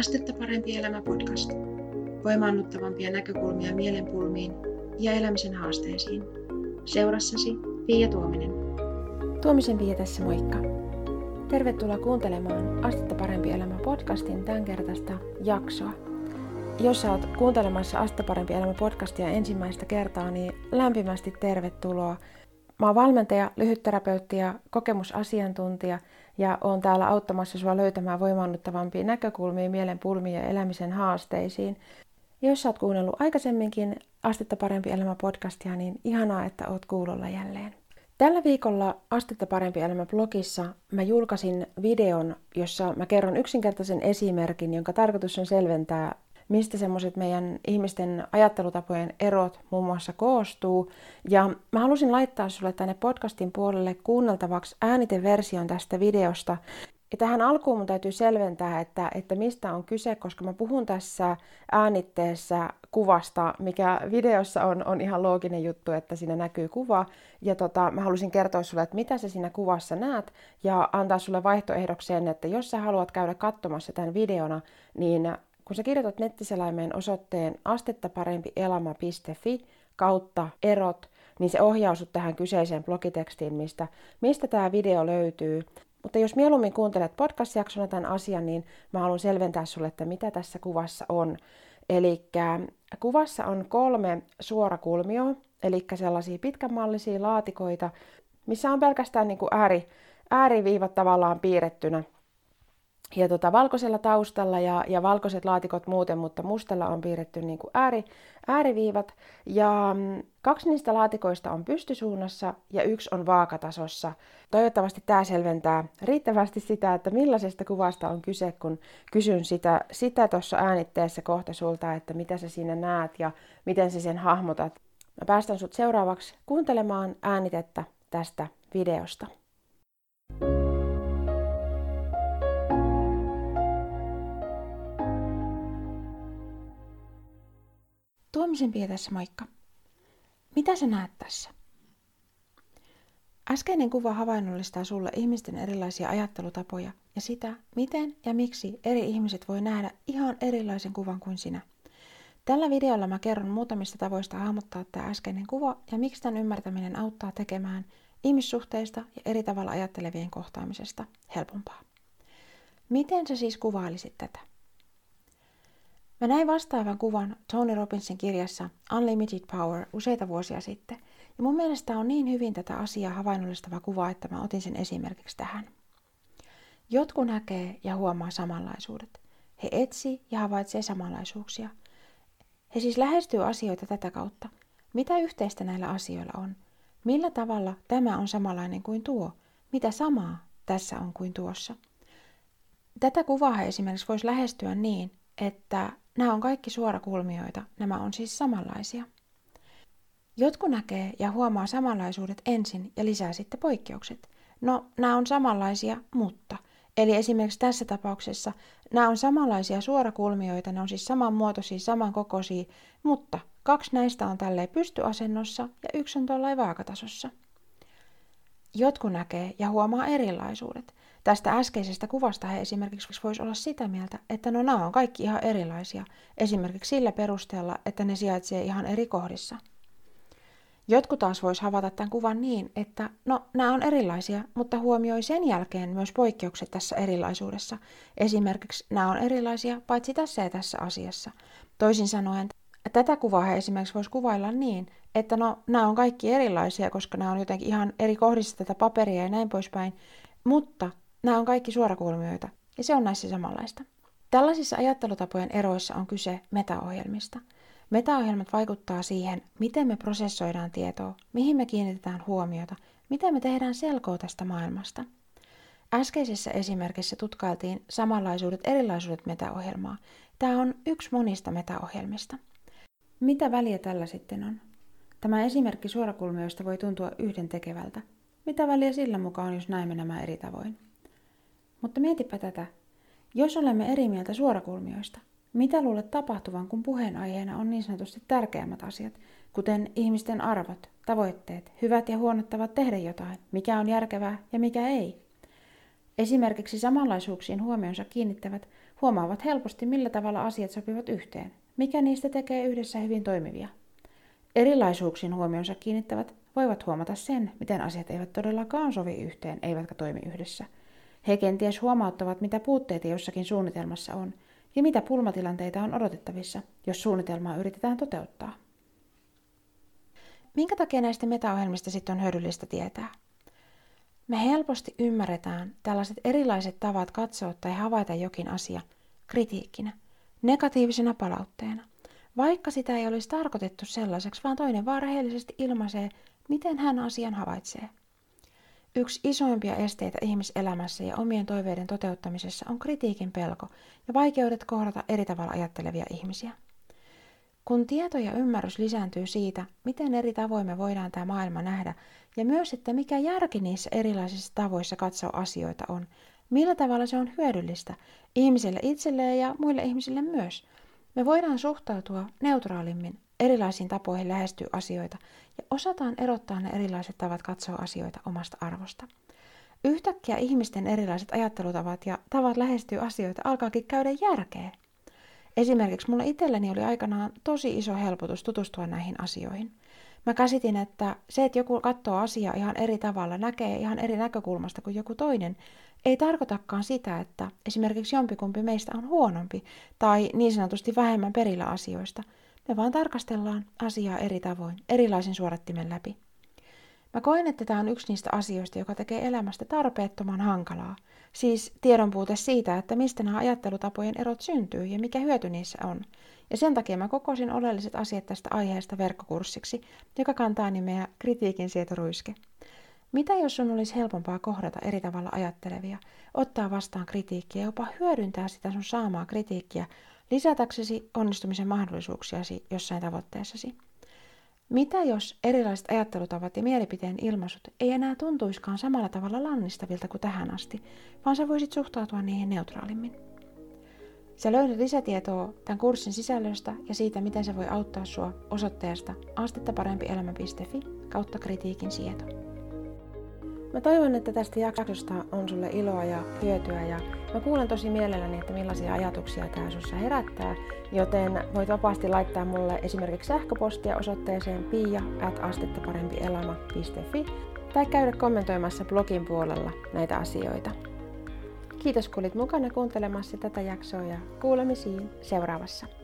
Astetta parempi elämä podcast. Voimaannuttavampia näkökulmia mielenpulmiin ja elämisen haasteisiin. Seurassasi Pia Tuominen. Tuomisen Pia tässä moikka. Tervetuloa kuuntelemaan Astetta parempi elämä podcastin tämänkertaista jaksoa. Jos sä oot kuuntelemassa Astetta parempi elämä podcastia ensimmäistä kertaa, niin lämpimästi tervetuloa. Mä oon valmentaja, lyhytterapeutti ja kokemusasiantuntija – ja on täällä auttamassa sinua löytämään voimaannuttavampia näkökulmia mielen pulmiin ja elämisen haasteisiin. Jos sä oot kuunnellut aikaisemminkin Astetta parempi elämä podcastia, niin ihanaa, että oot kuulolla jälleen. Tällä viikolla Astetta parempi elämä blogissa mä julkaisin videon, jossa mä kerron yksinkertaisen esimerkin, jonka tarkoitus on selventää mistä semmoiset meidän ihmisten ajattelutapojen erot muun muassa koostuu. Ja mä halusin laittaa sulle tänne podcastin puolelle kuunneltavaksi ääniteversion tästä videosta. Ja tähän alkuun mun täytyy selventää, että, että mistä on kyse, koska mä puhun tässä äänitteessä kuvasta, mikä videossa on, on ihan looginen juttu, että siinä näkyy kuva. Ja tota, mä halusin kertoa sulle, että mitä sä siinä kuvassa näet, ja antaa sulle vaihtoehdokseen, että jos sä haluat käydä katsomassa tämän videona, niin kun sä kirjoitat nettiselaimeen osoitteen astettaparempielämä.fi kautta erot, niin se ohjaa sut tähän kyseiseen blogitekstiin, mistä, mistä tämä video löytyy. Mutta jos mieluummin kuuntelet podcast-jaksona tämän asian, niin mä haluan selventää sulle, että mitä tässä kuvassa on. Eli kuvassa on kolme suorakulmioa, eli sellaisia pitkänmallisia laatikoita, missä on pelkästään niin kuin ääri, ääriviivat tavallaan piirrettynä ja tota, valkoisella taustalla ja, ja valkoiset laatikot muuten, mutta mustalla on piirretty niin kuin ääri, ääriviivat. Ja mm, kaksi niistä laatikoista on pystysuunnassa ja yksi on vaakatasossa. Toivottavasti tämä selventää riittävästi sitä, että millaisesta kuvasta on kyse, kun kysyn sitä sitä äänitteessä kohta sulta, että mitä sä siinä näet ja miten sä sen hahmotat. Mä päästän sut seuraavaksi kuuntelemaan äänitettä tästä videosta. Tuomisen Pia tässä moikka. Mitä sä näet tässä? Äskeinen kuva havainnollistaa sulle ihmisten erilaisia ajattelutapoja ja sitä, miten ja miksi eri ihmiset voi nähdä ihan erilaisen kuvan kuin sinä. Tällä videolla mä kerron muutamista tavoista hahmottaa tämä äskeinen kuva ja miksi tämän ymmärtäminen auttaa tekemään ihmissuhteista ja eri tavalla ajattelevien kohtaamisesta helpompaa. Miten sä siis kuvailisit tätä? Mä näin vastaavan kuvan Tony Robbinsin kirjassa Unlimited Power useita vuosia sitten, ja mun mielestä on niin hyvin tätä asiaa havainnollistava kuva, että mä otin sen esimerkiksi tähän. Jotkut näkee ja huomaa samanlaisuudet. He etsii ja havaitsee samanlaisuuksia. He siis lähestyy asioita tätä kautta. Mitä yhteistä näillä asioilla on? Millä tavalla tämä on samanlainen kuin tuo? Mitä samaa tässä on kuin tuossa? Tätä kuvaa esimerkiksi voisi lähestyä niin, että Nämä on kaikki suorakulmioita, nämä on siis samanlaisia. Jotkut näkee ja huomaa samanlaisuudet ensin ja lisää sitten poikkeukset. No, nämä on samanlaisia, mutta. Eli esimerkiksi tässä tapauksessa nämä on samanlaisia suorakulmioita, ne on siis samanmuotoisia, samankokoisia, mutta kaksi näistä on tälleen pystyasennossa ja yksi on tuollain vaakatasossa. Jotkut näkee ja huomaa erilaisuudet. Tästä äskeisestä kuvasta he esimerkiksi voisi olla sitä mieltä, että no nämä on kaikki ihan erilaisia, esimerkiksi sillä perusteella, että ne sijaitsee ihan eri kohdissa. Jotkut taas vois havata tämän kuvan niin, että no nämä on erilaisia, mutta huomioi sen jälkeen myös poikkeukset tässä erilaisuudessa. Esimerkiksi nämä on erilaisia paitsi tässä ja tässä asiassa. Toisin sanoen, tätä kuvaa he esimerkiksi voisi kuvailla niin, että no nämä on kaikki erilaisia, koska nämä on jotenkin ihan eri kohdissa tätä paperia ja näin poispäin, mutta Nämä on kaikki suorakulmioita, ja se on näissä samanlaista. Tällaisissa ajattelutapojen eroissa on kyse metaohjelmista. Metaohjelmat vaikuttaa siihen, miten me prosessoidaan tietoa, mihin me kiinnitetään huomiota, miten me tehdään selkoa tästä maailmasta. Äskeisessä esimerkissä tutkailtiin samanlaisuudet erilaisuudet metaohjelmaa. Tämä on yksi monista metaohjelmista. Mitä väliä tällä sitten on? Tämä esimerkki suorakulmioista voi tuntua yhden tekevältä. Mitä väliä sillä mukaan, jos näemme nämä eri tavoin? Mutta mietipä tätä. Jos olemme eri mieltä suorakulmioista, mitä luulet tapahtuvan, kun puheenaiheena on niin sanotusti tärkeämmät asiat, kuten ihmisten arvot, tavoitteet, hyvät ja huonot tavat tehdä jotain, mikä on järkevää ja mikä ei? Esimerkiksi samanlaisuuksiin huomionsa kiinnittävät huomaavat helposti, millä tavalla asiat sopivat yhteen, mikä niistä tekee yhdessä hyvin toimivia. Erilaisuuksiin huomionsa kiinnittävät voivat huomata sen, miten asiat eivät todellakaan sovi yhteen, eivätkä toimi yhdessä. He kenties huomauttavat, mitä puutteita jossakin suunnitelmassa on, ja mitä pulmatilanteita on odotettavissa, jos suunnitelmaa yritetään toteuttaa. Minkä takia näistä metaohjelmista sitten on hyödyllistä tietää? Me helposti ymmärretään tällaiset erilaiset tavat katsoa tai havaita jokin asia kritiikkinä, negatiivisena palautteena, vaikka sitä ei olisi tarkoitettu sellaiseksi, vaan toinen vaan rehellisesti ilmaisee, miten hän asian havaitsee. Yksi isoimpia esteitä ihmiselämässä ja omien toiveiden toteuttamisessa on kritiikin pelko ja vaikeudet kohdata eri tavalla ajattelevia ihmisiä. Kun tieto ja ymmärrys lisääntyy siitä, miten eri tavoin me voidaan tämä maailma nähdä, ja myös, että mikä järki niissä erilaisissa tavoissa katsoa asioita on, millä tavalla se on hyödyllistä ihmiselle itselleen ja muille ihmisille myös, me voidaan suhtautua neutraalimmin erilaisiin tapoihin lähestyä asioita ja osataan erottaa ne erilaiset tavat katsoa asioita omasta arvosta. Yhtäkkiä ihmisten erilaiset ajattelutavat ja tavat lähestyä asioita alkaakin käydä järkeä. Esimerkiksi mulle itselleni oli aikanaan tosi iso helpotus tutustua näihin asioihin. Mä käsitin, että se, että joku katsoo asiaa ihan eri tavalla, näkee ihan eri näkökulmasta kuin joku toinen, ei tarkoitakaan sitä, että esimerkiksi jompikumpi meistä on huonompi tai niin sanotusti vähemmän perillä asioista. Me vaan tarkastellaan asiaa eri tavoin, erilaisen suorattimen läpi. Mä koen, että tämä on yksi niistä asioista, joka tekee elämästä tarpeettoman hankalaa. Siis tiedon puute siitä, että mistä nämä ajattelutapojen erot syntyy ja mikä hyöty niissä on. Ja sen takia mä kokosin oleelliset asiat tästä aiheesta verkkokurssiksi, joka kantaa nimeä Kritiikin sietoruiske. Mitä jos sun olisi helpompaa kohdata eri tavalla ajattelevia, ottaa vastaan kritiikkiä ja jopa hyödyntää sitä sun saamaa kritiikkiä lisätäksesi onnistumisen mahdollisuuksiasi jossain tavoitteessasi? Mitä jos erilaiset ajattelutavat ja mielipiteen ilmaisut ei enää tuntuiskaan samalla tavalla lannistavilta kuin tähän asti, vaan sä voisit suhtautua niihin neutraalimmin? Sä löydät lisätietoa tämän kurssin sisällöstä ja siitä, miten se voi auttaa sua osoitteesta astettaparempielämä.fi kautta kritiikin sieto. Mä toivon, että tästä jaksosta on sulle iloa ja hyötyä ja mä kuulen tosi mielelläni, että millaisia ajatuksia tämä sussa herättää, joten voit vapaasti laittaa mulle esimerkiksi sähköpostia osoitteeseen pia.astettaparempielämä.fi tai käydä kommentoimassa blogin puolella näitä asioita. Kiitos kun olit mukana kuuntelemassa tätä jaksoa ja kuulemisiin seuraavassa.